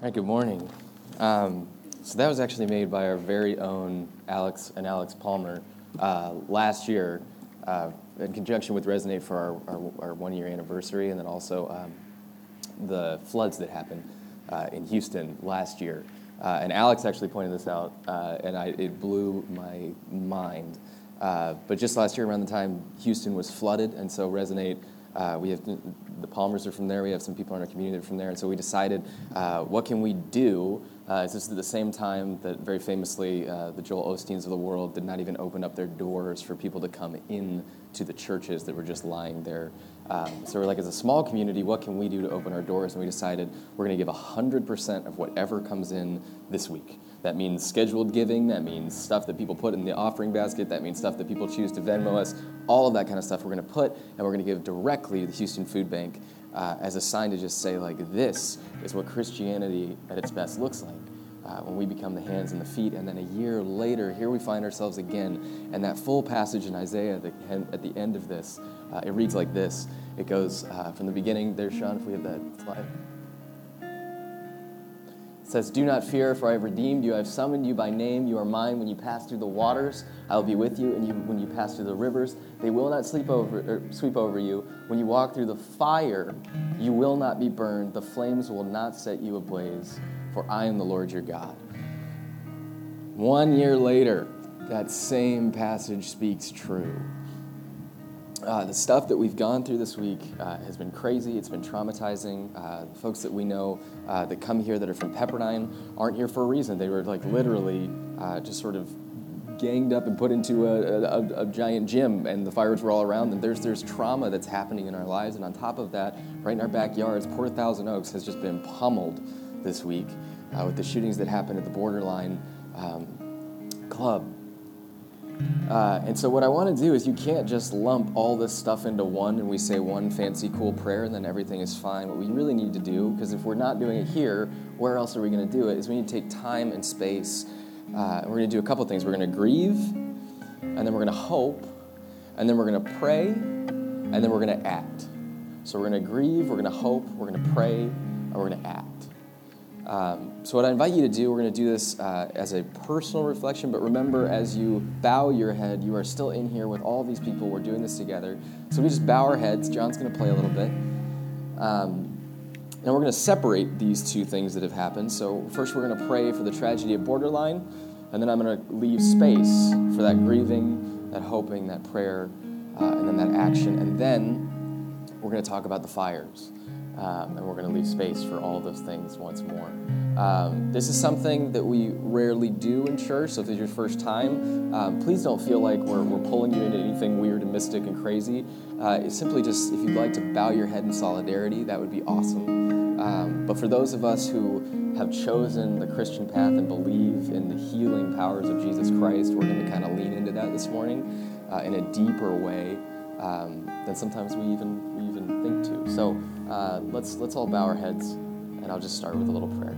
All right, good morning. Um, so that was actually made by our very own Alex and Alex Palmer uh, last year uh, in conjunction with Resonate for our, our, our one year anniversary, and then also um, the floods that happened uh, in Houston last year. Uh, and Alex actually pointed this out, uh, and I, it blew my mind. Uh, but just last year, around the time Houston was flooded, and so Resonate uh, we have the Palmers are from there. We have some people in our community that are from there, and so we decided, uh, what can we do? Uh, this is at the same time that very famously uh, the Joel Osteens of the world did not even open up their doors for people to come in to the churches that were just lying there. Um, so we're like, as a small community, what can we do to open our doors? And we decided we're going to give 100% of whatever comes in this week. That means scheduled giving. That means stuff that people put in the offering basket. That means stuff that people choose to Venmo us. All of that kind of stuff we're going to put, and we're going to give directly to the Houston Food Bank uh, as a sign to just say, like, this is what Christianity at its best looks like. Uh, when we become the hands and the feet, and then a year later, here we find ourselves again. And that full passage in Isaiah the, at the end of this, uh, it reads like this. It goes uh, from the beginning. There, Sean, if we have that slide says, Do not fear, for I have redeemed you. I have summoned you by name. You are mine. When you pass through the waters, I will be with you. And you, when you pass through the rivers, they will not sleep over, er, sweep over you. When you walk through the fire, you will not be burned. The flames will not set you ablaze, for I am the Lord your God. One year later, that same passage speaks true. Uh, the stuff that we've gone through this week uh, has been crazy. It's been traumatizing. Uh, folks that we know uh, that come here that are from Pepperdine aren't here for a reason. They were like literally uh, just sort of ganged up and put into a, a, a, giant gym, and the fires were all around them. There's there's trauma that's happening in our lives, and on top of that, right in our backyards, Port Thousand Oaks has just been pummeled this week uh, with the shootings that happened at the Borderline um, Club uh, and so, what I want to do is, you can't just lump all this stuff into one and we say one fancy, cool prayer and then everything is fine. What we really need to do, because if we're not doing it here, where else are we going to do it? Is we need to take time and space. Uh, we're going to do a couple things. We're going to grieve, and then we're going to hope, and then we're going to pray, and then we're going to act. So, we're going to grieve, we're going to hope, we're going to pray, and we're going to act. Um, so, what I invite you to do, we're going to do this uh, as a personal reflection, but remember, as you bow your head, you are still in here with all these people. We're doing this together. So, we just bow our heads. John's going to play a little bit. Um, and we're going to separate these two things that have happened. So, first, we're going to pray for the tragedy of Borderline, and then I'm going to leave space for that grieving, that hoping, that prayer, uh, and then that action. And then we're going to talk about the fires. Um, and we're going to leave space for all those things once more. Um, this is something that we rarely do in church, so if it's your first time, um, please don't feel like we're, we're pulling you into anything weird and mystic and crazy. Uh, it's simply just, if you'd like to bow your head in solidarity, that would be awesome. Um, but for those of us who have chosen the Christian path and believe in the healing powers of Jesus Christ, we're going to kind of lean into that this morning uh, in a deeper way um, than sometimes we even, we even think to. So, uh, let's, let's all bow our heads, and I'll just start with a little prayer.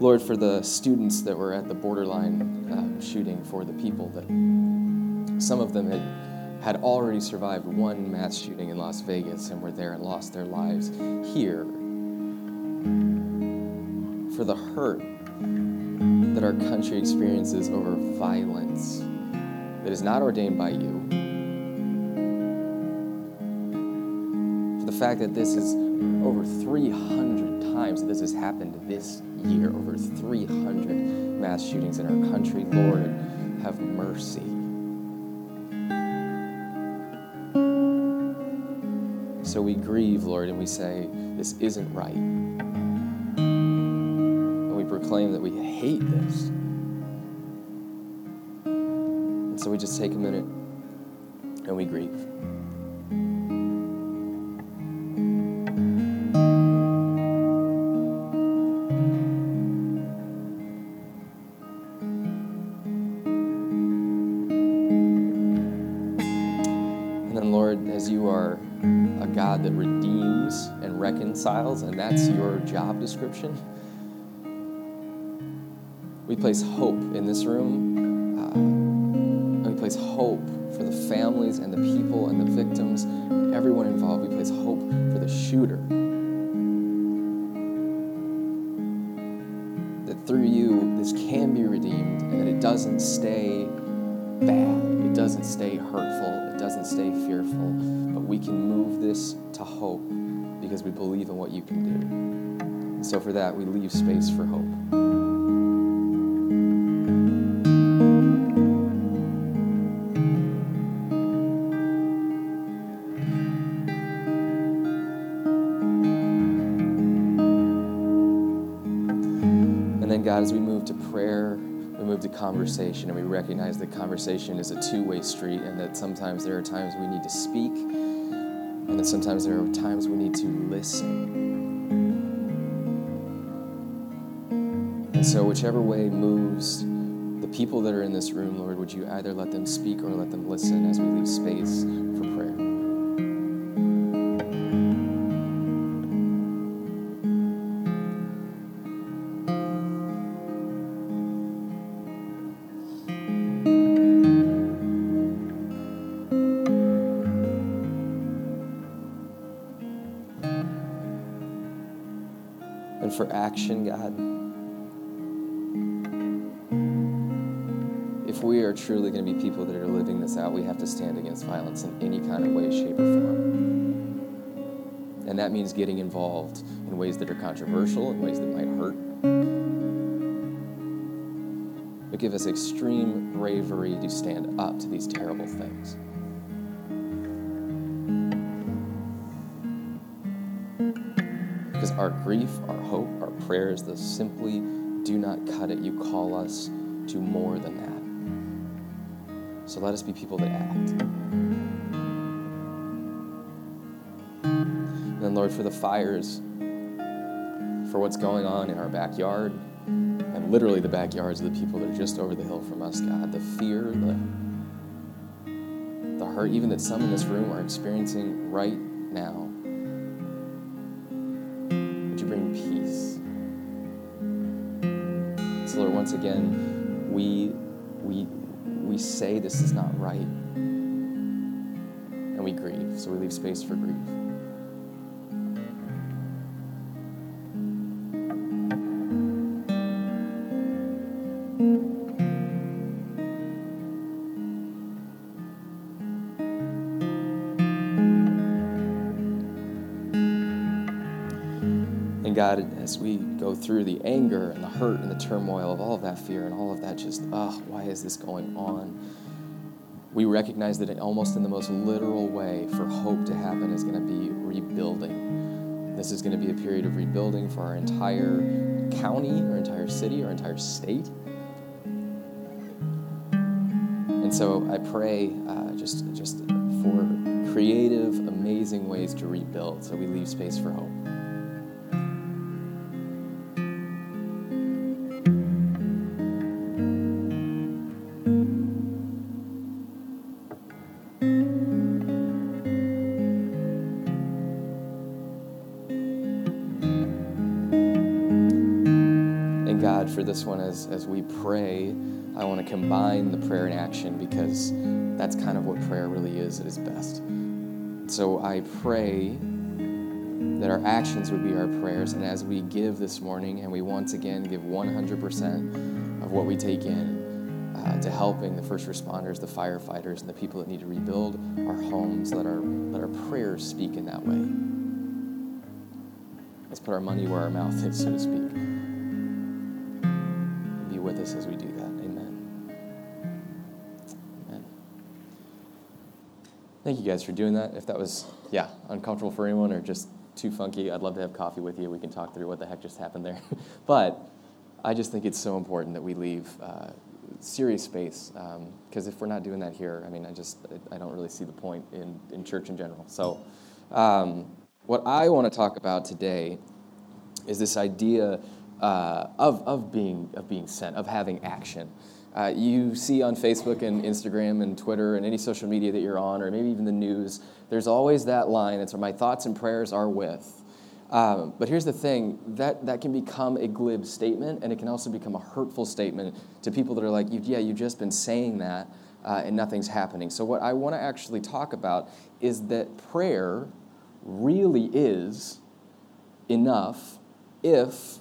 Lord, for the students that were at the borderline uh, shooting, for the people that some of them had, had already survived one mass shooting in Las Vegas and were there and lost their lives here, for the hurt that our country experiences over violence that is not ordained by you. For the fact that this is over 300 times this has happened this year, over 300 mass shootings in our country. Lord, have mercy. So we grieve, Lord, and we say, This isn't right proclaim that we hate this. And so we just take a minute and we grieve. And then, Lord, as you are a God that redeems and reconciles, and that's your job description. We place hope in this room. Uh, we place hope for the families and the people and the victims and everyone involved. We place hope for the shooter. That through you, this can be redeemed and that it doesn't stay bad, it doesn't stay hurtful, it doesn't stay fearful, but we can move this to hope because we believe in what you can do. And so for that, we leave space for hope. To prayer, we move to conversation, and we recognize that conversation is a two way street, and that sometimes there are times we need to speak, and that sometimes there are times we need to listen. And so, whichever way moves the people that are in this room, Lord, would you either let them speak or let them listen as we leave space out, we have to stand against violence in any kind of way, shape, or form. And that means getting involved in ways that are controversial, in ways that might hurt. But give us extreme bravery to stand up to these terrible things. Because our grief, our hope, our prayers, those simply do not cut it. You call us to more than that. So let us be people that act. And then, Lord, for the fires, for what's going on in our backyard, and literally the backyards of the people that are just over the hill from us, God, the fear, the, the hurt, even that some in this room are experiencing right now. Would you bring peace. So Lord, once again, we say this is not right. And we grieve, so we leave space for grief. As we go through the anger and the hurt and the turmoil of all of that fear and all of that just, oh, why is this going on? We recognize that almost in the most literal way, for hope to happen is going to be rebuilding. This is going to be a period of rebuilding for our entire county, our entire city, our entire state. And so I pray uh, just, just for creative, amazing ways to rebuild so we leave space for hope. As, as we pray, I want to combine the prayer and action because that's kind of what prayer really is at its best. So I pray that our actions would be our prayers. And as we give this morning, and we once again give 100% of what we take in uh, to helping the first responders, the firefighters, and the people that need to rebuild our homes, let our, let our prayers speak in that way. Let's put our money where our mouth is, so to speak guys for doing that. If that was, yeah, uncomfortable for anyone or just too funky, I'd love to have coffee with you. We can talk through what the heck just happened there. but I just think it's so important that we leave uh, serious space because um, if we're not doing that here, I mean, I just I don't really see the point in, in church in general. So, um, what I want to talk about today is this idea uh, of, of, being, of being sent, of having action. Uh, you see on Facebook and Instagram and Twitter and any social media that you're on, or maybe even the news, there's always that line where my thoughts and prayers are with. Um, but here's the thing that, that can become a glib statement, and it can also become a hurtful statement to people that are like, yeah, you've just been saying that, uh, and nothing's happening. So, what I want to actually talk about is that prayer really is enough if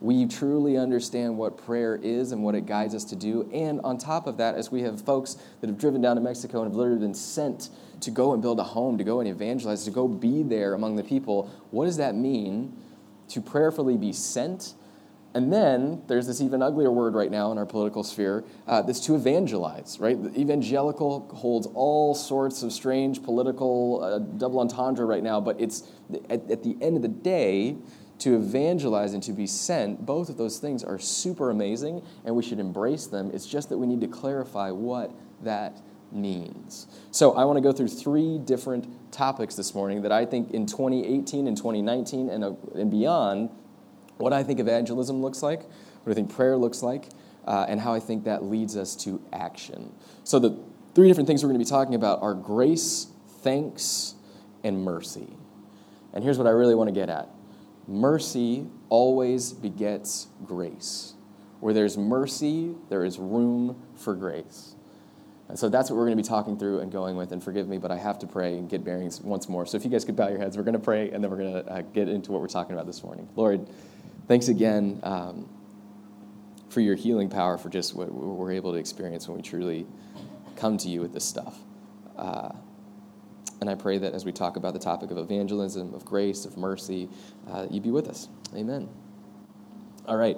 we truly understand what prayer is and what it guides us to do. And on top of that, as we have folks that have driven down to Mexico and have literally been sent to go and build a home, to go and evangelize, to go be there among the people, what does that mean to prayerfully be sent? And then there's this even uglier word right now in our political sphere uh, that's to evangelize, right? The evangelical holds all sorts of strange political uh, double entendre right now, but it's at, at the end of the day, to evangelize and to be sent, both of those things are super amazing and we should embrace them. It's just that we need to clarify what that means. So, I want to go through three different topics this morning that I think in 2018 and 2019 and, uh, and beyond, what I think evangelism looks like, what I think prayer looks like, uh, and how I think that leads us to action. So, the three different things we're going to be talking about are grace, thanks, and mercy. And here's what I really want to get at Mercy always begets grace. Where there's mercy, there is room for grace. And so that's what we're going to be talking through and going with. And forgive me, but I have to pray and get bearings once more. So if you guys could bow your heads, we're going to pray and then we're going to uh, get into what we're talking about this morning. Lord, thanks again um, for your healing power, for just what we're able to experience when we truly come to you with this stuff. Uh, and I pray that as we talk about the topic of evangelism, of grace, of mercy, uh, you be with us. Amen. All right.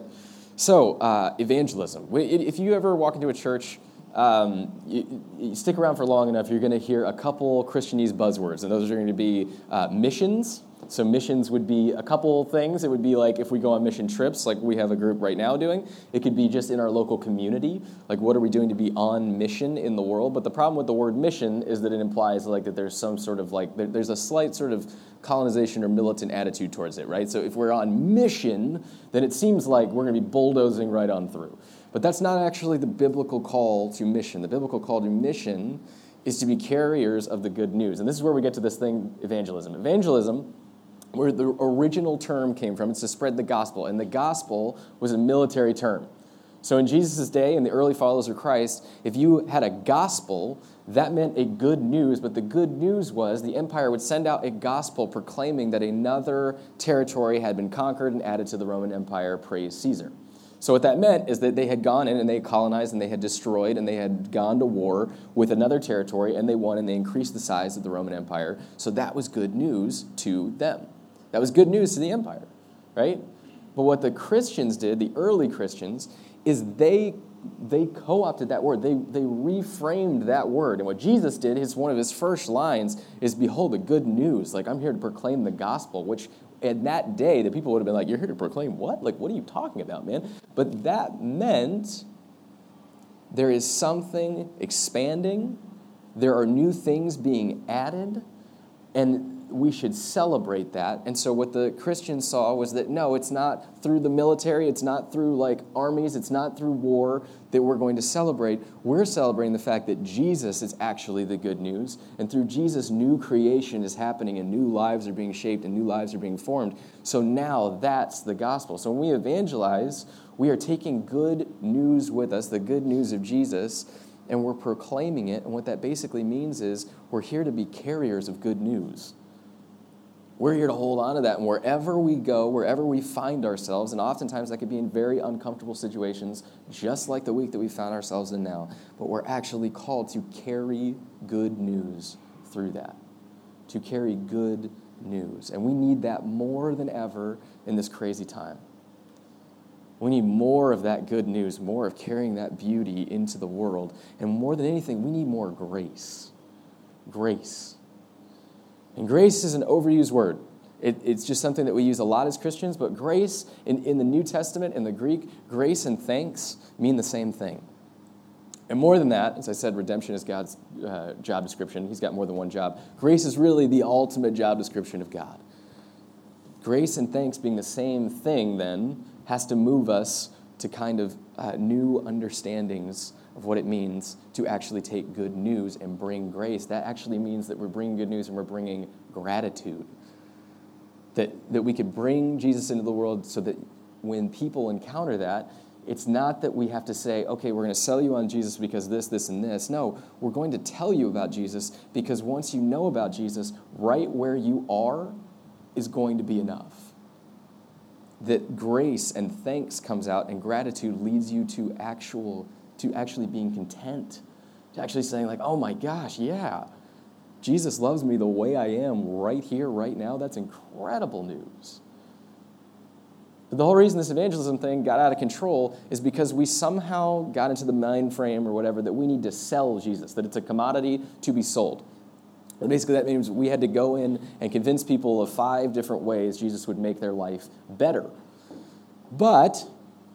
So, uh, evangelism. If you ever walk into a church, um, you, you, stick around for long enough, you're going to hear a couple Christianese buzzwords, and those are going to be uh, missions so missions would be a couple things. It would be like if we go on mission trips, like we have a group right now doing. It could be just in our local community, like what are we doing to be on mission in the world. But the problem with the word mission is that it implies like that there's some sort of like there's a slight sort of colonization or militant attitude towards it, right? So if we're on mission, then it seems like we're going to be bulldozing right on through. But that's not actually the biblical call to mission. The biblical call to mission is to be carriers of the good news. And this is where we get to this thing evangelism. Evangelism where the original term came from. It's to spread the gospel. And the gospel was a military term. So in Jesus' day, in the early followers of Christ, if you had a gospel, that meant a good news. But the good news was the empire would send out a gospel proclaiming that another territory had been conquered and added to the Roman Empire. Praise Caesar. So, what that meant is that they had gone in and they colonized and they had destroyed and they had gone to war with another territory and they won and they increased the size of the Roman Empire. So, that was good news to them. That was good news to the empire, right? But what the Christians did, the early Christians, is they they co-opted that word. They they reframed that word. And what Jesus did, his one of his first lines is behold the good news. Like I'm here to proclaim the gospel, which in that day the people would have been like, You're here to proclaim what? Like, what are you talking about, man? But that meant there is something expanding, there are new things being added, and we should celebrate that. And so, what the Christians saw was that no, it's not through the military, it's not through like armies, it's not through war that we're going to celebrate. We're celebrating the fact that Jesus is actually the good news. And through Jesus, new creation is happening, and new lives are being shaped, and new lives are being formed. So, now that's the gospel. So, when we evangelize, we are taking good news with us, the good news of Jesus and we're proclaiming it. And what that basically means is we're here to be carriers of good news. We're here to hold on to that. And wherever we go, wherever we find ourselves, and oftentimes that could be in very uncomfortable situations, just like the week that we found ourselves in now, but we're actually called to carry good news through that. To carry good news. And we need that more than ever in this crazy time. We need more of that good news, more of carrying that beauty into the world. And more than anything, we need more grace. Grace. And grace is an overused word. It, it's just something that we use a lot as Christians, but grace in, in the New Testament, in the Greek, grace and thanks mean the same thing. And more than that, as I said, redemption is God's uh, job description. He's got more than one job. Grace is really the ultimate job description of God. Grace and thanks being the same thing, then, has to move us to kind of uh, new understandings of what it means to actually take good news and bring grace. That actually means that we're bringing good news and we're bringing gratitude. That, that we could bring Jesus into the world so that when people encounter that, it's not that we have to say, okay, we're going to sell you on Jesus because this, this, and this. No, we're going to tell you about Jesus because once you know about Jesus, right where you are is going to be enough. That grace and thanks comes out and gratitude leads you to actual to actually being content. To actually saying like, "Oh my gosh, yeah. Jesus loves me the way I am right here right now." That's incredible news. But the whole reason this evangelism thing got out of control is because we somehow got into the mind frame or whatever that we need to sell Jesus, that it's a commodity to be sold. And basically, that means we had to go in and convince people of five different ways Jesus would make their life better. But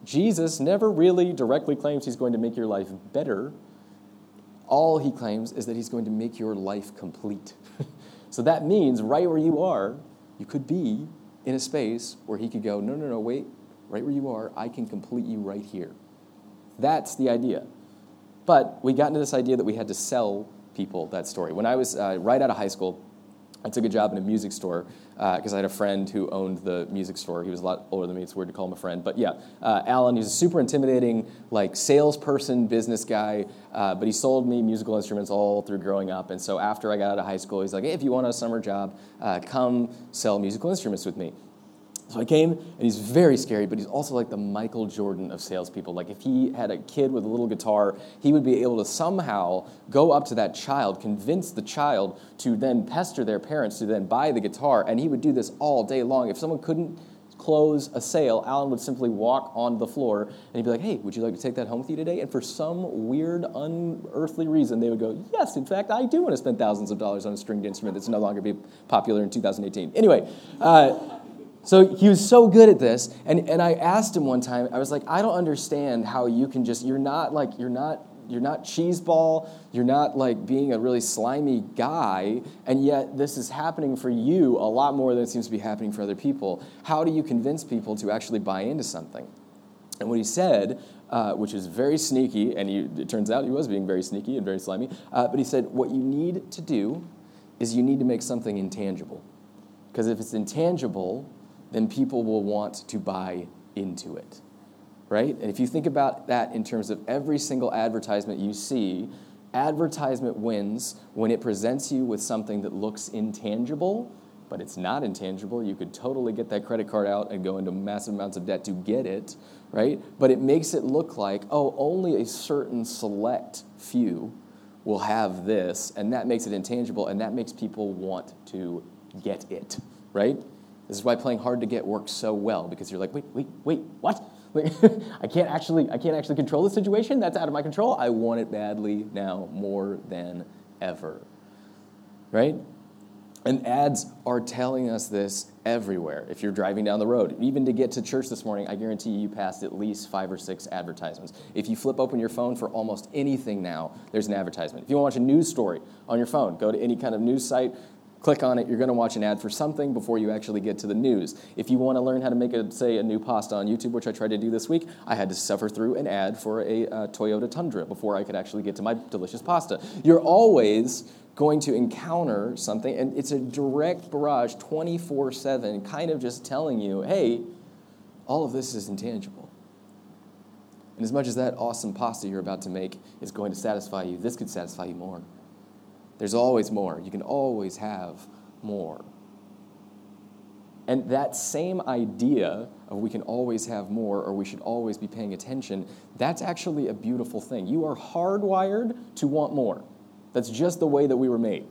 Jesus never really directly claims he's going to make your life better. All he claims is that he's going to make your life complete. so that means right where you are, you could be in a space where he could go, no, no, no, wait, right where you are, I can complete you right here. That's the idea. But we got into this idea that we had to sell people that story. When I was uh, right out of high school, I took a job in a music store because uh, I had a friend who owned the music store. He was a lot older than me. It's weird to call him a friend, but yeah, uh, Alan. He's a super intimidating, like salesperson, business guy. Uh, but he sold me musical instruments all through growing up. And so after I got out of high school, he's like, "Hey, if you want a summer job, uh, come sell musical instruments with me." So I came, and he's very scary, but he's also like the Michael Jordan of salespeople. Like if he had a kid with a little guitar, he would be able to somehow go up to that child, convince the child to then pester their parents to then buy the guitar, and he would do this all day long. If someone couldn't close a sale, Alan would simply walk on the floor and he'd be like, hey, would you like to take that home with you today? And for some weird, unearthly reason, they would go, yes, in fact, I do want to spend thousands of dollars on a stringed instrument that's no longer be popular in 2018. Anyway, uh, so he was so good at this. And, and I asked him one time, I was like, I don't understand how you can just, you're not like, you're not, you're not cheeseball, you're not like being a really slimy guy, and yet this is happening for you a lot more than it seems to be happening for other people. How do you convince people to actually buy into something? And what he said, uh, which is very sneaky, and he, it turns out he was being very sneaky and very slimy, uh, but he said, What you need to do is you need to make something intangible. Because if it's intangible, then people will want to buy into it. Right? And if you think about that in terms of every single advertisement you see, advertisement wins when it presents you with something that looks intangible, but it's not intangible. You could totally get that credit card out and go into massive amounts of debt to get it, right? But it makes it look like, oh, only a certain select few will have this, and that makes it intangible, and that makes people want to get it, right? This is why playing hard to get works so well because you're like, wait, wait, wait, what? I can't actually, I can't actually control the situation. That's out of my control. I want it badly now more than ever, right? And ads are telling us this everywhere. If you're driving down the road, even to get to church this morning, I guarantee you passed at least five or six advertisements. If you flip open your phone for almost anything now, there's an advertisement. If you want to watch a news story on your phone, go to any kind of news site, click on it, you're going to watch an ad for something before you actually get to the news. If you want to learn how to make, a, say, a new pasta on YouTube, which I tried to do this week, I had to suffer through an ad for a uh, Toyota Tundra before I could actually get to my delicious pasta. You're always going to encounter something, and it's a direct barrage 24 7, kind of just telling you, hey, all of this is intangible. And as much as that awesome pasta you're about to make is going to satisfy you, this could satisfy you more. There's always more. You can always have more. And that same idea of we can always have more or we should always be paying attention, that's actually a beautiful thing. You are hardwired to want more. That's just the way that we were made.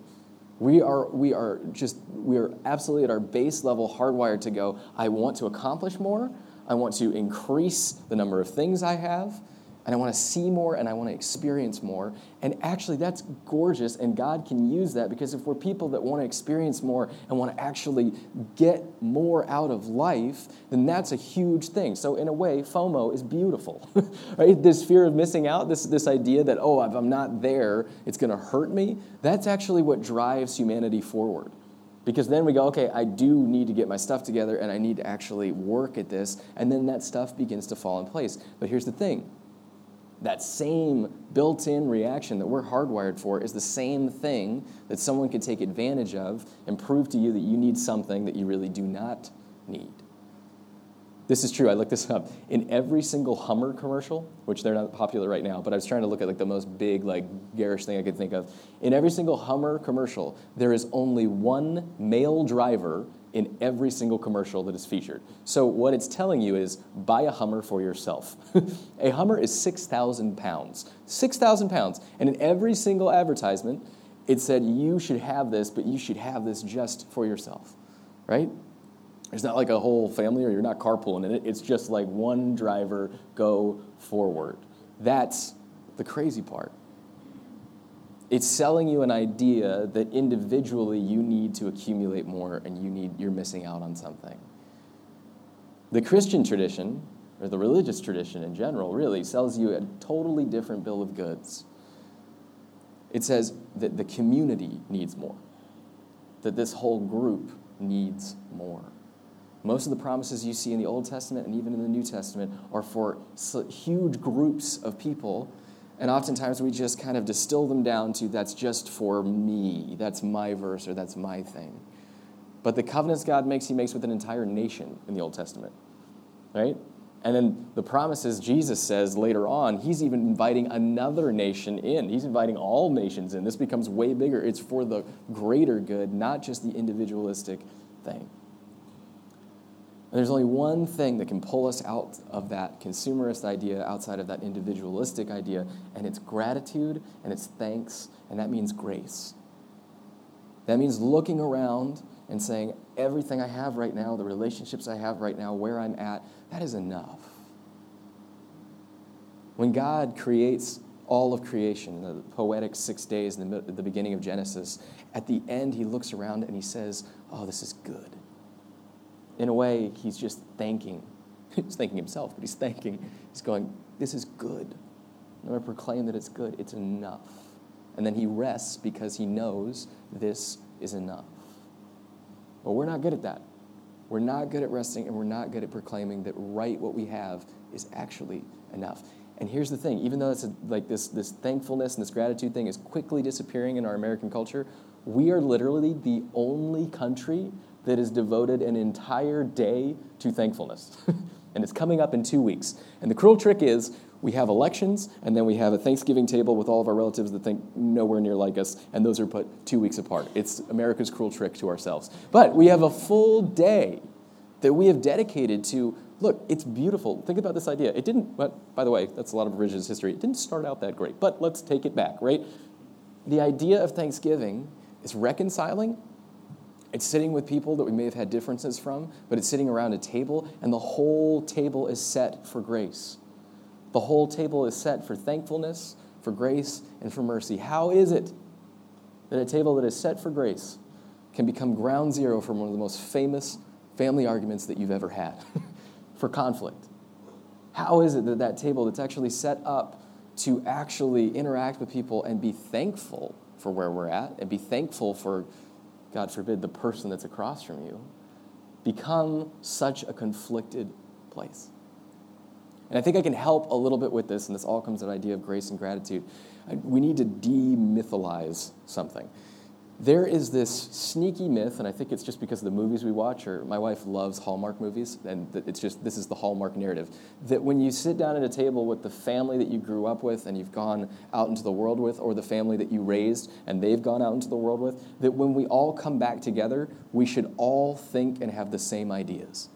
We are, we are just, we are absolutely at our base level hardwired to go, I want to accomplish more. I want to increase the number of things I have and I want to see more and I want to experience more. And actually, that's gorgeous, and God can use that because if we're people that want to experience more and want to actually get more out of life, then that's a huge thing. So, in a way, FOMO is beautiful, right? This fear of missing out, this, this idea that, oh, if I'm not there, it's going to hurt me, that's actually what drives humanity forward. Because then we go, okay, I do need to get my stuff together and I need to actually work at this. And then that stuff begins to fall in place. But here's the thing that same built in reaction that we're hardwired for is the same thing that someone could take advantage of and prove to you that you need something that you really do not need. This is true. I looked this up. In every single Hummer commercial, which they're not popular right now, but I was trying to look at like the most big, like garish thing I could think of. In every single Hummer commercial, there is only one male driver in every single commercial that is featured. So what it's telling you is buy a Hummer for yourself. a Hummer is 6,000 pounds. 6,000 pounds. And in every single advertisement, it said you should have this, but you should have this just for yourself, right? It's not like a whole family or you're not carpooling in it. It's just like one driver go forward. That's the crazy part. It's selling you an idea that individually you need to accumulate more and you need you're missing out on something. The Christian tradition or the religious tradition in general really sells you a totally different bill of goods. It says that the community needs more. That this whole group needs more. Most of the promises you see in the Old Testament and even in the New Testament are for huge groups of people. And oftentimes we just kind of distill them down to that's just for me, that's my verse, or that's my thing. But the covenants God makes, He makes with an entire nation in the Old Testament, right? And then the promises Jesus says later on, He's even inviting another nation in. He's inviting all nations in. This becomes way bigger. It's for the greater good, not just the individualistic thing. There's only one thing that can pull us out of that consumerist idea, outside of that individualistic idea, and it's gratitude and it's thanks, and that means grace. That means looking around and saying, everything I have right now, the relationships I have right now, where I'm at, that is enough. When God creates all of creation, the poetic six days in the, the beginning of Genesis, at the end, he looks around and he says, Oh, this is good in a way, he's just thanking. He's thanking himself, but he's thanking. He's going, This is good. I'm going to proclaim that it's good. It's enough. And then he rests because he knows this is enough. But we're not good at that. We're not good at resting, and we're not good at proclaiming that right what we have is actually enough. And here's the thing: even though it's like this, this thankfulness and this gratitude thing is quickly disappearing in our American culture, we are literally the only country that is devoted an entire day to thankfulness. and it's coming up in two weeks. And the cruel trick is we have elections, and then we have a Thanksgiving table with all of our relatives that think nowhere near like us, and those are put two weeks apart. It's America's cruel trick to ourselves. But we have a full day that we have dedicated to look, it's beautiful. Think about this idea. It didn't, but by the way, that's a lot of revisionist history. It didn't start out that great, but let's take it back, right? The idea of Thanksgiving is reconciling it's sitting with people that we may have had differences from, but it's sitting around a table, and the whole table is set for grace. The whole table is set for thankfulness, for grace, and for mercy. How is it that a table that is set for grace can become ground zero for one of the most famous family arguments that you've ever had for conflict? How is it that that table that's actually set up to actually interact with people and be thankful for where we're at and be thankful for God forbid, the person that's across from you, become such a conflicted place. And I think I can help a little bit with this, and this all comes to the idea of grace and gratitude. We need to demythalize something there is this sneaky myth, and I think it's just because of the movies we watch, or my wife loves Hallmark movies, and it's just this is the Hallmark narrative. That when you sit down at a table with the family that you grew up with and you've gone out into the world with, or the family that you raised and they've gone out into the world with, that when we all come back together, we should all think and have the same ideas.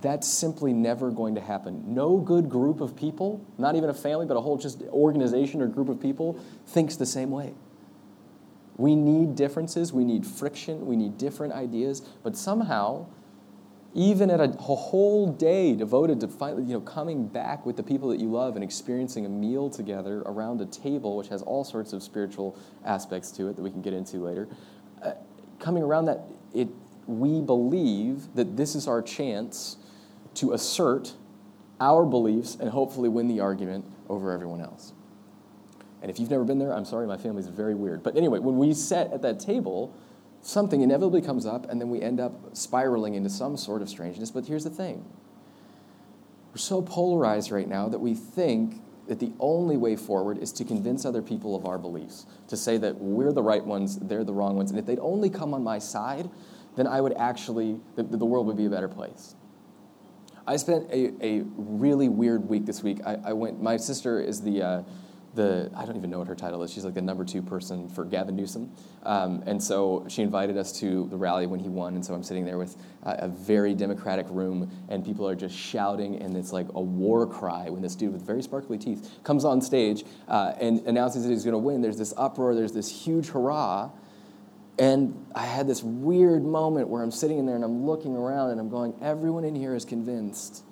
That's simply never going to happen. No good group of people, not even a family, but a whole just organization or group of people, thinks the same way. We need differences, we need friction, we need different ideas, but somehow, even at a, whole day devoted to finally, you know, coming back with the people that you love and experiencing a meal together around a table, which has all sorts of spiritual aspects to it that we can get into later, uh, coming around that, it, we believe that this is our chance to assert our beliefs and hopefully win the argument over everyone else. And if you've never been there, I'm sorry, my family's very weird. But anyway, when we sit at that table, something inevitably comes up, and then we end up spiraling into some sort of strangeness. But here's the thing we're so polarized right now that we think that the only way forward is to convince other people of our beliefs, to say that we're the right ones, they're the wrong ones. And if they'd only come on my side, then I would actually, the, the world would be a better place. I spent a, a really weird week this week. I, I went, my sister is the, uh, the, I don't even know what her title is. She's like the number two person for Gavin Newsom. Um, and so she invited us to the rally when he won. And so I'm sitting there with a very democratic room, and people are just shouting, and it's like a war cry when this dude with very sparkly teeth comes on stage uh, and announces that he's going to win. There's this uproar, there's this huge hurrah. And I had this weird moment where I'm sitting in there and I'm looking around and I'm going, everyone in here is convinced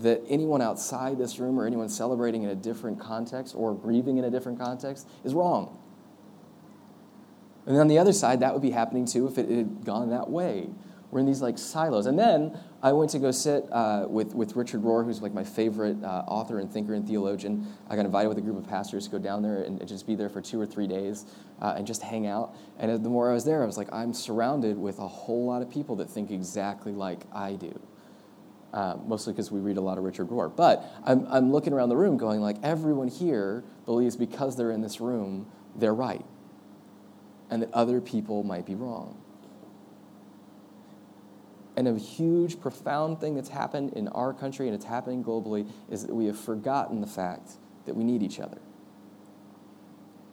that anyone outside this room or anyone celebrating in a different context or grieving in a different context is wrong. And then on the other side, that would be happening too if it had gone that way. We're in these like silos. And then I went to go sit uh, with, with Richard Rohr, who's like my favorite uh, author and thinker and theologian. I got invited with a group of pastors to go down there and, and just be there for two or three days uh, and just hang out. And the more I was there, I was like, I'm surrounded with a whole lot of people that think exactly like I do. Uh, mostly because we read a lot of Richard Rohr. But I'm, I'm looking around the room going like, everyone here believes because they're in this room, they're right. And that other people might be wrong. And a huge, profound thing that's happened in our country and it's happening globally is that we have forgotten the fact that we need each other.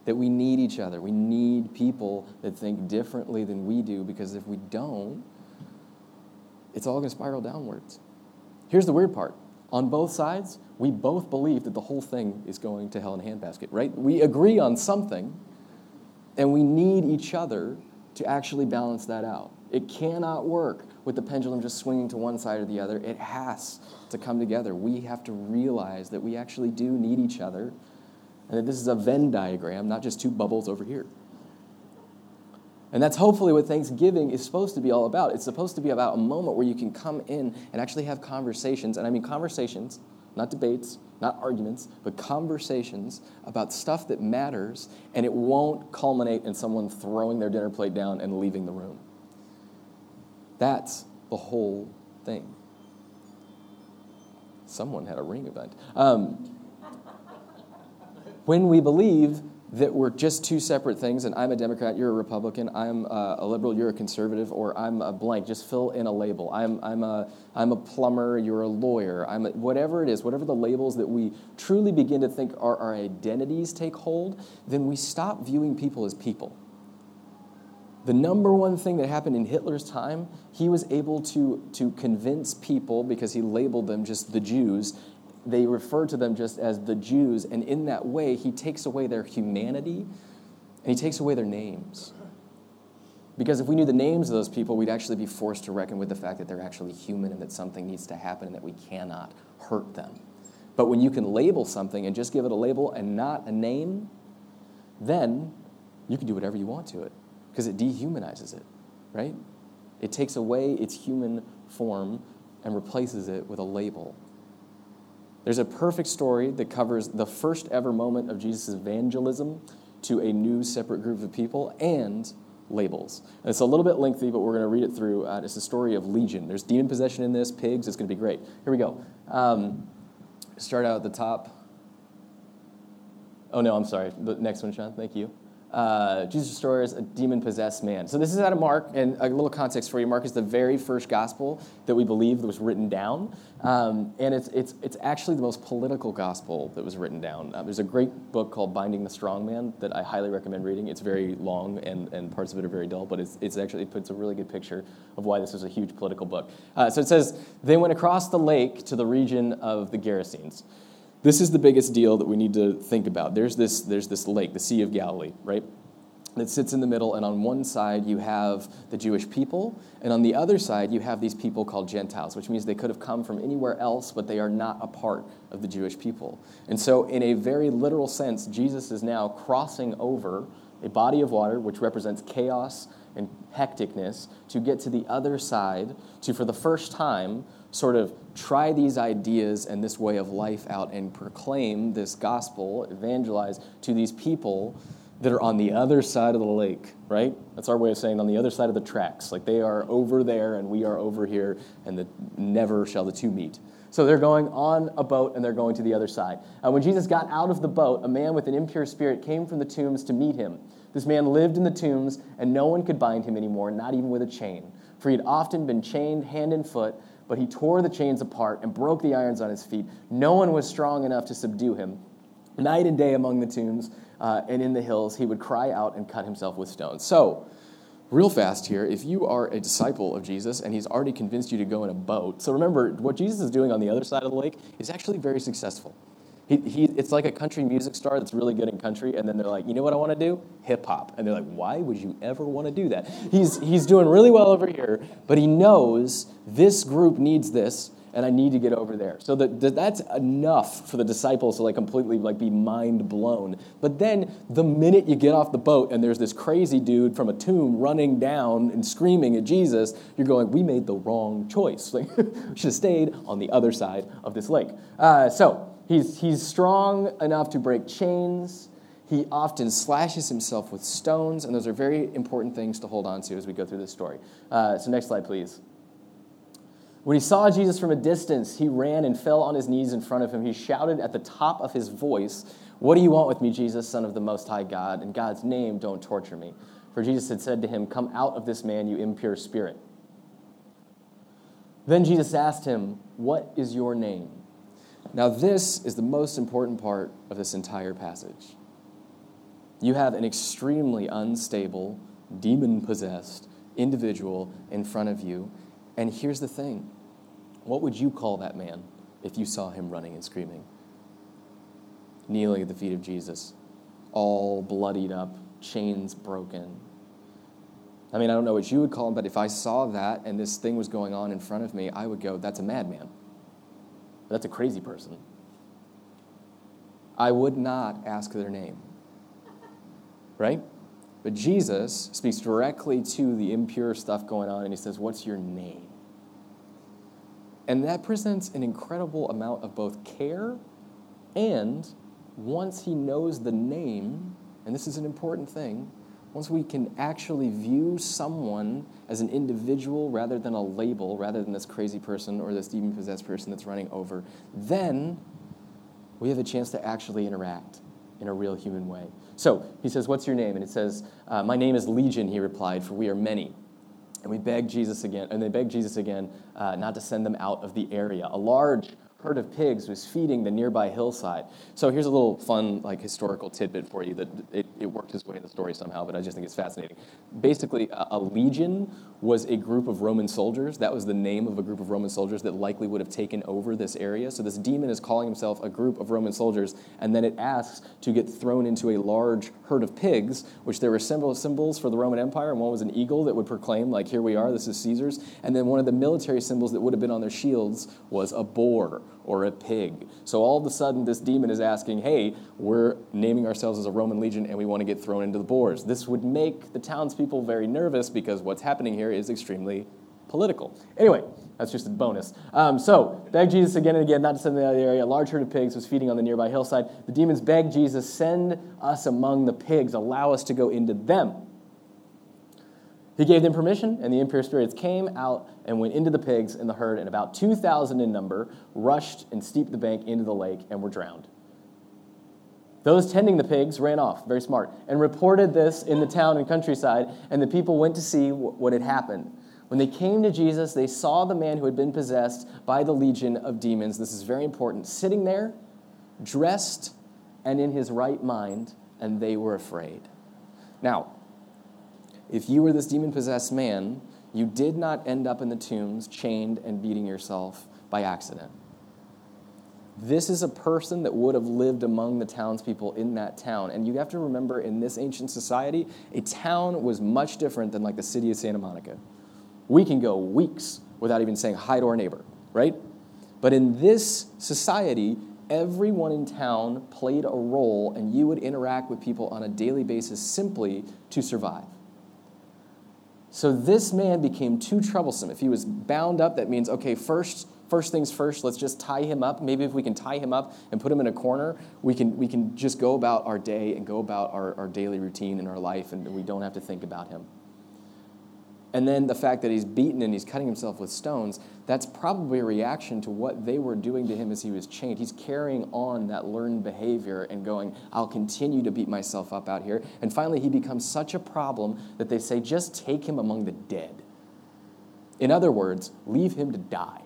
That we need each other. We need people that think differently than we do because if we don't, it's all going to spiral downwards. Here's the weird part on both sides, we both believe that the whole thing is going to hell in a handbasket, right? We agree on something, and we need each other to actually balance that out. It cannot work with the pendulum just swinging to one side or the other. It has to come together. We have to realize that we actually do need each other and that this is a Venn diagram, not just two bubbles over here. And that's hopefully what Thanksgiving is supposed to be all about. It's supposed to be about a moment where you can come in and actually have conversations. And I mean conversations, not debates, not arguments, but conversations about stuff that matters, and it won't culminate in someone throwing their dinner plate down and leaving the room. That's the whole thing. Someone had a ring event. Um, when we believe that we're just two separate things, and I'm a Democrat, you're a Republican, I'm a liberal, you're a conservative, or I'm a blank. Just fill in a label. I'm, I'm, a, I'm a plumber, you're a lawyer. I'm a, whatever it is, whatever the labels that we truly begin to think are our identities take hold, then we stop viewing people as people. The number one thing that happened in Hitler's time, he was able to, to convince people, because he labeled them just the Jews, they refer to them just as the Jews, and in that way, he takes away their humanity and he takes away their names. Because if we knew the names of those people, we'd actually be forced to reckon with the fact that they're actually human and that something needs to happen and that we cannot hurt them. But when you can label something and just give it a label and not a name, then you can do whatever you want to it because it dehumanizes it, right? It takes away its human form and replaces it with a label. There's a perfect story that covers the first ever moment of Jesus' evangelism to a new separate group of people and labels. And it's a little bit lengthy, but we're going to read it through. Uh, it's the story of Legion. There's demon possession in this, pigs. It's going to be great. Here we go. Um, start out at the top. Oh, no, I'm sorry. The next one, Sean. Thank you uh, Jesus restores a demon possessed man. So, this is out of Mark, and a little context for you. Mark is the very first gospel that we believe that was written down. Um, and it's, it's, it's actually the most political gospel that was written down. Uh, there's a great book called Binding the Strong Man that I highly recommend reading. It's very long, and, and parts of it are very dull, but it's, it's actually, it puts a really good picture of why this was a huge political book. Uh, so, it says, They went across the lake to the region of the Gerasenes. This is the biggest deal that we need to think about. There's this, there's this lake, the Sea of Galilee, right? That sits in the middle, and on one side you have the Jewish people, and on the other side you have these people called Gentiles, which means they could have come from anywhere else, but they are not a part of the Jewish people. And so, in a very literal sense, Jesus is now crossing over a body of water, which represents chaos and hecticness, to get to the other side, to for the first time sort of try these ideas and this way of life out and proclaim this gospel, evangelize to these people that are on the other side of the lake, right? That's our way of saying on the other side of the tracks. Like they are over there and we are over here, and the, never shall the two meet. So they're going on a boat and they're going to the other side. Uh, when Jesus got out of the boat, a man with an impure spirit came from the tombs to meet him. This man lived in the tombs, and no one could bind him anymore, not even with a chain. For he had often been chained hand and foot but he tore the chains apart and broke the irons on his feet. No one was strong enough to subdue him. Night and day among the tombs uh, and in the hills, he would cry out and cut himself with stones. So, real fast here, if you are a disciple of Jesus and he's already convinced you to go in a boat, so remember, what Jesus is doing on the other side of the lake is actually very successful. He, he, it's like a country music star that's really good in country, and then they're like, you know what I want to do? Hip hop. And they're like, why would you ever want to do that? He's, he's doing really well over here, but he knows this group needs this, and I need to get over there. So that, that, that's enough for the disciples to like completely like be mind blown. But then the minute you get off the boat and there's this crazy dude from a tomb running down and screaming at Jesus, you're going, we made the wrong choice. Like, we should have stayed on the other side of this lake. Uh, so He's, he's strong enough to break chains. He often slashes himself with stones, and those are very important things to hold on to as we go through this story. Uh, so, next slide, please. When he saw Jesus from a distance, he ran and fell on his knees in front of him. He shouted at the top of his voice, What do you want with me, Jesus, Son of the Most High God? In God's name, don't torture me. For Jesus had said to him, Come out of this man, you impure spirit. Then Jesus asked him, What is your name? Now, this is the most important part of this entire passage. You have an extremely unstable, demon possessed individual in front of you. And here's the thing what would you call that man if you saw him running and screaming? Kneeling at the feet of Jesus, all bloodied up, chains broken. I mean, I don't know what you would call him, but if I saw that and this thing was going on in front of me, I would go, that's a madman. That's a crazy person. I would not ask their name. Right? But Jesus speaks directly to the impure stuff going on and he says, What's your name? And that presents an incredible amount of both care and once he knows the name, and this is an important thing, once we can actually view someone as an individual rather than a label, rather than this crazy person or this demon possessed person that's running over, then we have a chance to actually interact in a real human way. So he says, What's your name? And it says, uh, My name is Legion, he replied, for we are many. And we beg Jesus again, and they beg Jesus again uh, not to send them out of the area. A large herd of pigs was feeding the nearby hillside. So here's a little fun, like historical tidbit for you that it, it worked its way in the story somehow, but I just think it's fascinating. Basically, a, a, legion was a group of Roman soldiers. That was the name of a group of Roman soldiers that likely would have taken over this area. So this demon is calling himself a group of Roman soldiers, and then it asks to get thrown into a large herd of pigs, which there were symbol, symbols for the Roman Empire, and one was an eagle that would proclaim, like, here we are, this is Caesar's. And then one of the military symbols that would have been on their shields was a boar or a pig. So all of a sudden, this demon is asking, hey, we're naming ourselves as a Roman legion and we want to get thrown into the boars. This would make the townspeople very nervous because what's happening here is extremely political. Anyway, that's just a bonus. Um, so, begged Jesus again and again not to send them out of the area. A large herd of pigs was feeding on the nearby hillside. The demons begged Jesus, send us among the pigs, allow us to go into them. He gave them permission, and the impure spirits came out and went into the pigs and the herd, and about 2,000 in number rushed and steeped the bank into the lake and were drowned. Those tending the pigs ran off, very smart, and reported this in the town and countryside, and the people went to see what had happened. When they came to Jesus, they saw the man who had been possessed by the legion of demons. This is very important, sitting there, dressed and in his right mind, and they were afraid. Now, if you were this demon possessed man, you did not end up in the tombs chained and beating yourself by accident. This is a person that would have lived among the townspeople in that town. And you have to remember, in this ancient society, a town was much different than like the city of Santa Monica. We can go weeks without even saying hi to our neighbor, right? But in this society, everyone in town played a role, and you would interact with people on a daily basis simply to survive. So this man became too troublesome. If he was bound up, that means, okay, first, first things first, let's just tie him up. Maybe if we can tie him up and put him in a corner, we can, we can just go about our day and go about our, our daily routine in our life, and we don't have to think about him. And then the fact that he's beaten and he's cutting himself with stones, that's probably a reaction to what they were doing to him as he was chained. He's carrying on that learned behavior and going, I'll continue to beat myself up out here. And finally, he becomes such a problem that they say, just take him among the dead. In other words, leave him to die.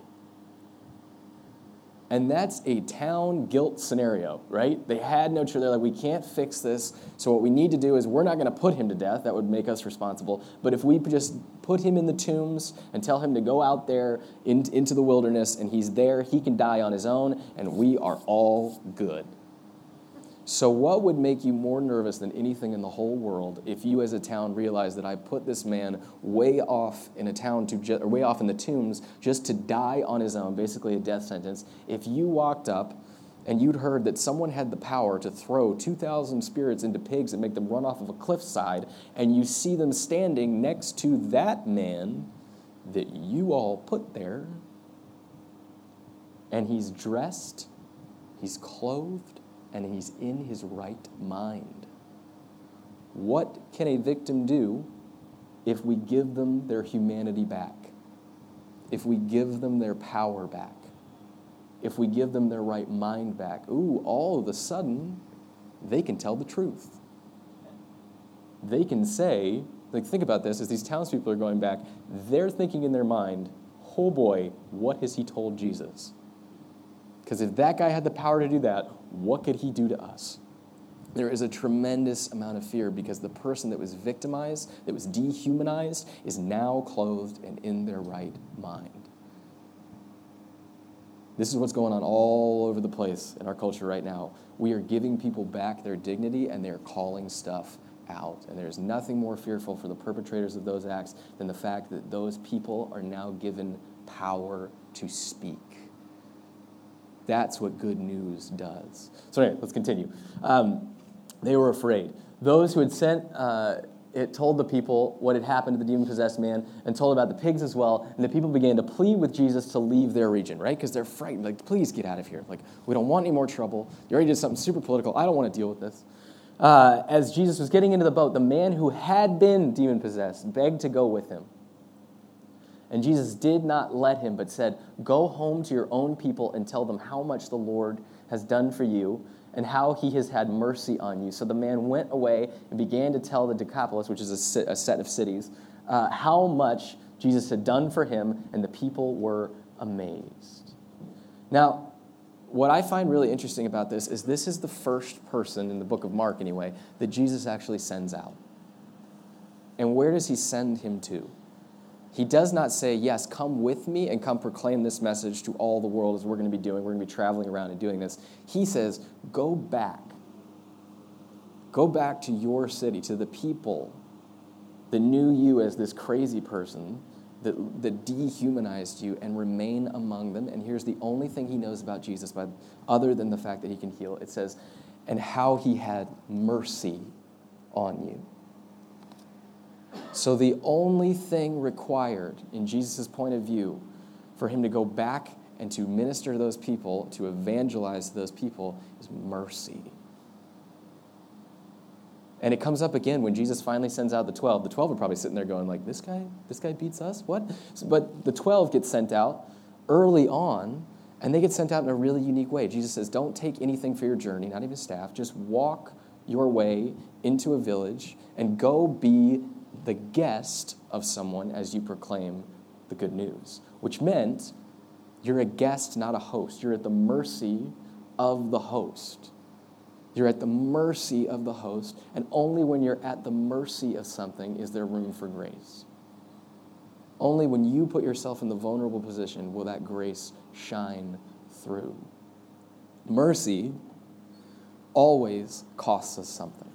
And that's a town guilt scenario, right? They had no choice. They're like, we can't fix this. So what we need to do is we're not going to put him to death. That would make us responsible. But if we just put him in the tombs and tell him to go out there in, into the wilderness and he's there, he can die on his own, and we are all good. So, what would make you more nervous than anything in the whole world if you, as a town, realized that I put this man way off in a town to ju- or way off in the tombs just to die on his own, basically a death sentence? If you walked up and you'd heard that someone had the power to throw 2,000 spirits into pigs and make them run off of a cliffside, and you see them standing next to that man that you all put there, and he's dressed, he's clothed, and he's in his right mind. What can a victim do if we give them their humanity back? If we give them their power back? If we give them their right mind back? Ooh, all of a sudden, they can tell the truth. They can say, like, think about this as these townspeople are going back, they're thinking in their mind, oh boy, what has he told Jesus? Because if that guy had the power to do that, what could he do to us? There is a tremendous amount of fear because the person that was victimized, that was dehumanized, is now clothed and in their right mind. This is what's going on all over the place in our culture right now. We are giving people back their dignity and they're calling stuff out. And there's nothing more fearful for the perpetrators of those acts than the fact that those people are now given power to speak. That's what good news does. So, anyway, let's continue. Um, they were afraid. Those who had sent uh, it told the people what had happened to the demon possessed man and told about the pigs as well. And the people began to plead with Jesus to leave their region, right? Because they're frightened. Like, please get out of here. Like, we don't want any more trouble. You already did something super political. I don't want to deal with this. Uh, as Jesus was getting into the boat, the man who had been demon possessed begged to go with him. And Jesus did not let him, but said, Go home to your own people and tell them how much the Lord has done for you and how he has had mercy on you. So the man went away and began to tell the Decapolis, which is a, set of cities, uh, how much Jesus had done for him, and the people were amazed. Now, what I find really interesting about this is this is the first person in the book of Mark, anyway, that Jesus actually sends out. And where does he send him to? He does not say, Yes, come with me and come proclaim this message to all the world as we're going to be doing. We're going to be traveling around and doing this. He says, Go back. Go back to your city, to the people that knew you as this crazy person that, that dehumanized you and remain among them. And here's the only thing he knows about Jesus, by, other than the fact that he can heal. It says, and how he had mercy on you. So, the only thing required in Jesus' point of view for him to go back and to minister to those people, to evangelize to those people, is mercy. And it comes up again when Jesus finally sends out the 12. The 12 are probably sitting there going like, this guy, this guy beats us? What? But the 12 get sent out early on, and they get sent out in a really unique way. Jesus says, don't take anything for your journey, not even staff. Just walk your way into a village and go be the guest of someone as you proclaim the good news, which meant you're a guest, not a host. You're at the mercy of the host. You're at the mercy of the host, and only when you're at the mercy of something is there room for grace. Only when you put yourself in the vulnerable position will that grace shine through. Mercy always costs us something.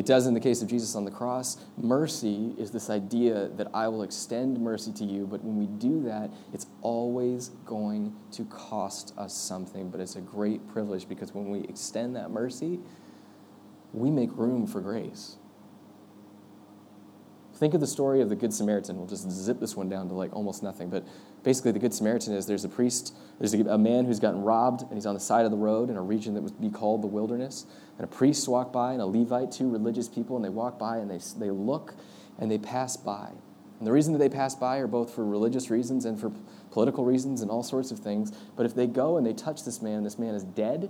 It does in the case of Jesus on the cross. Mercy is this idea that I will extend mercy to you, but when we do that, it's always going to cost us something. But it's a great privilege because when we extend that mercy, we make room for grace. Think of the story of the Good Samaritan. We'll just zip this one down to like almost nothing. But basically, the Good Samaritan is there's a priest, there's a, man who's gotten robbed, and he's on the side of the road in a region that would be called the wilderness. And a priest walked by, and a Levite, two religious people, and they walk by and they, they look and they pass by. And the reason that they pass by are both for religious reasons and for political reasons and all sorts of things. But if they go and they touch this man, this man is dead,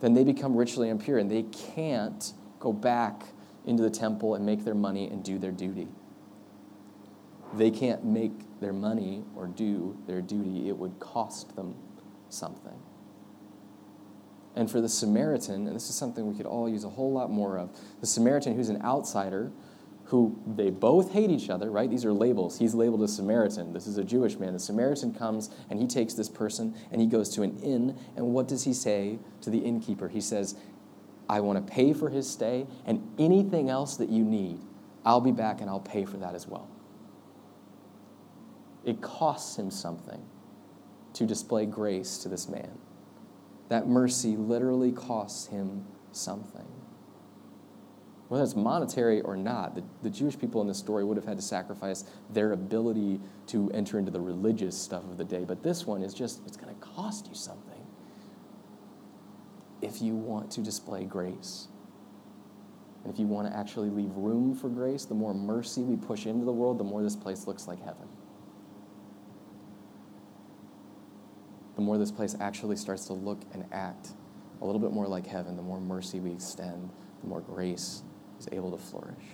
then they become ritually impure and they can't go back into the temple and make their money and do their duty they can't make their money or do their duty, it would cost them something. And for the Samaritan, and this is something we could all use a whole lot more of, the Samaritan who's an outsider, who they both hate each other, right? These are labels. He's labeled a Samaritan. This is a Jewish man. The Samaritan comes and he takes this person and he goes to an inn. And what does he say to the innkeeper? He says, I want to pay for his stay and anything else that you need, I'll be back and I'll pay for that as well. It costs him something to display grace to this man. That mercy literally costs him something. Whether it's monetary or not, the, the Jewish people in this story would have had to sacrifice their ability to enter into the religious stuff of the day. But this one is just, it's going to cost you something if you want to display grace. And if you want to actually leave room for grace, the more mercy we push into the world, the more this place looks like heaven. The more this place actually starts to look and act a little bit more like heaven, the more mercy we extend, the more grace is able to flourish.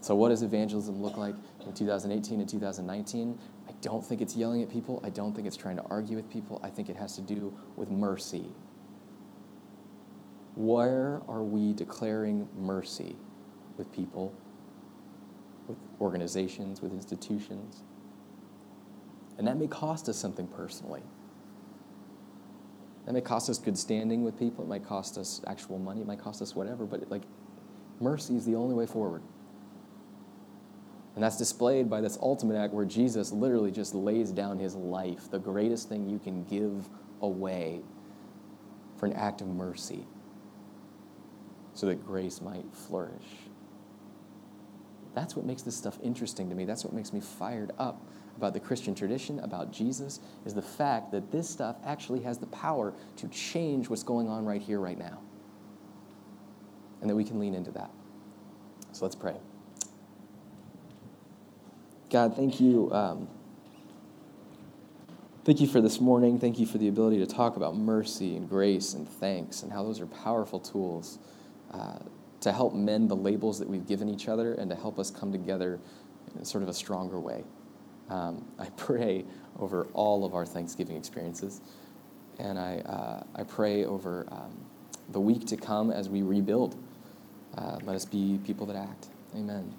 So, what does evangelism look like in 2018 and 2019? I don't think it's yelling at people. I don't think it's trying to argue with people. I think it has to do with mercy. Where are we declaring mercy with people, with organizations, with institutions? And that may cost us something personally. That may cost us good standing with people. It might cost us actual money. It might cost us whatever. But like, mercy is the only way forward. And that's displayed by this ultimate act where Jesus literally just lays down his life, the greatest thing you can give away for an act of mercy, so that grace might flourish. That's what makes this stuff interesting to me. That's what makes me fired up about the Christian tradition, about Jesus, is the fact that this stuff actually has the power to change what's going on right here, right now. And that we can lean into that. So let's pray. God, thank you. Um, thank you for this morning. Thank you for the ability to talk about mercy and grace and thanks and how those are powerful tools uh, to help mend the labels that we've given each other and to help us come together in sort of a stronger way. Um, I pray over all of our Thanksgiving experiences, and I, uh, I pray over um, the week to come as we rebuild. Uh, let us be people that act. Amen.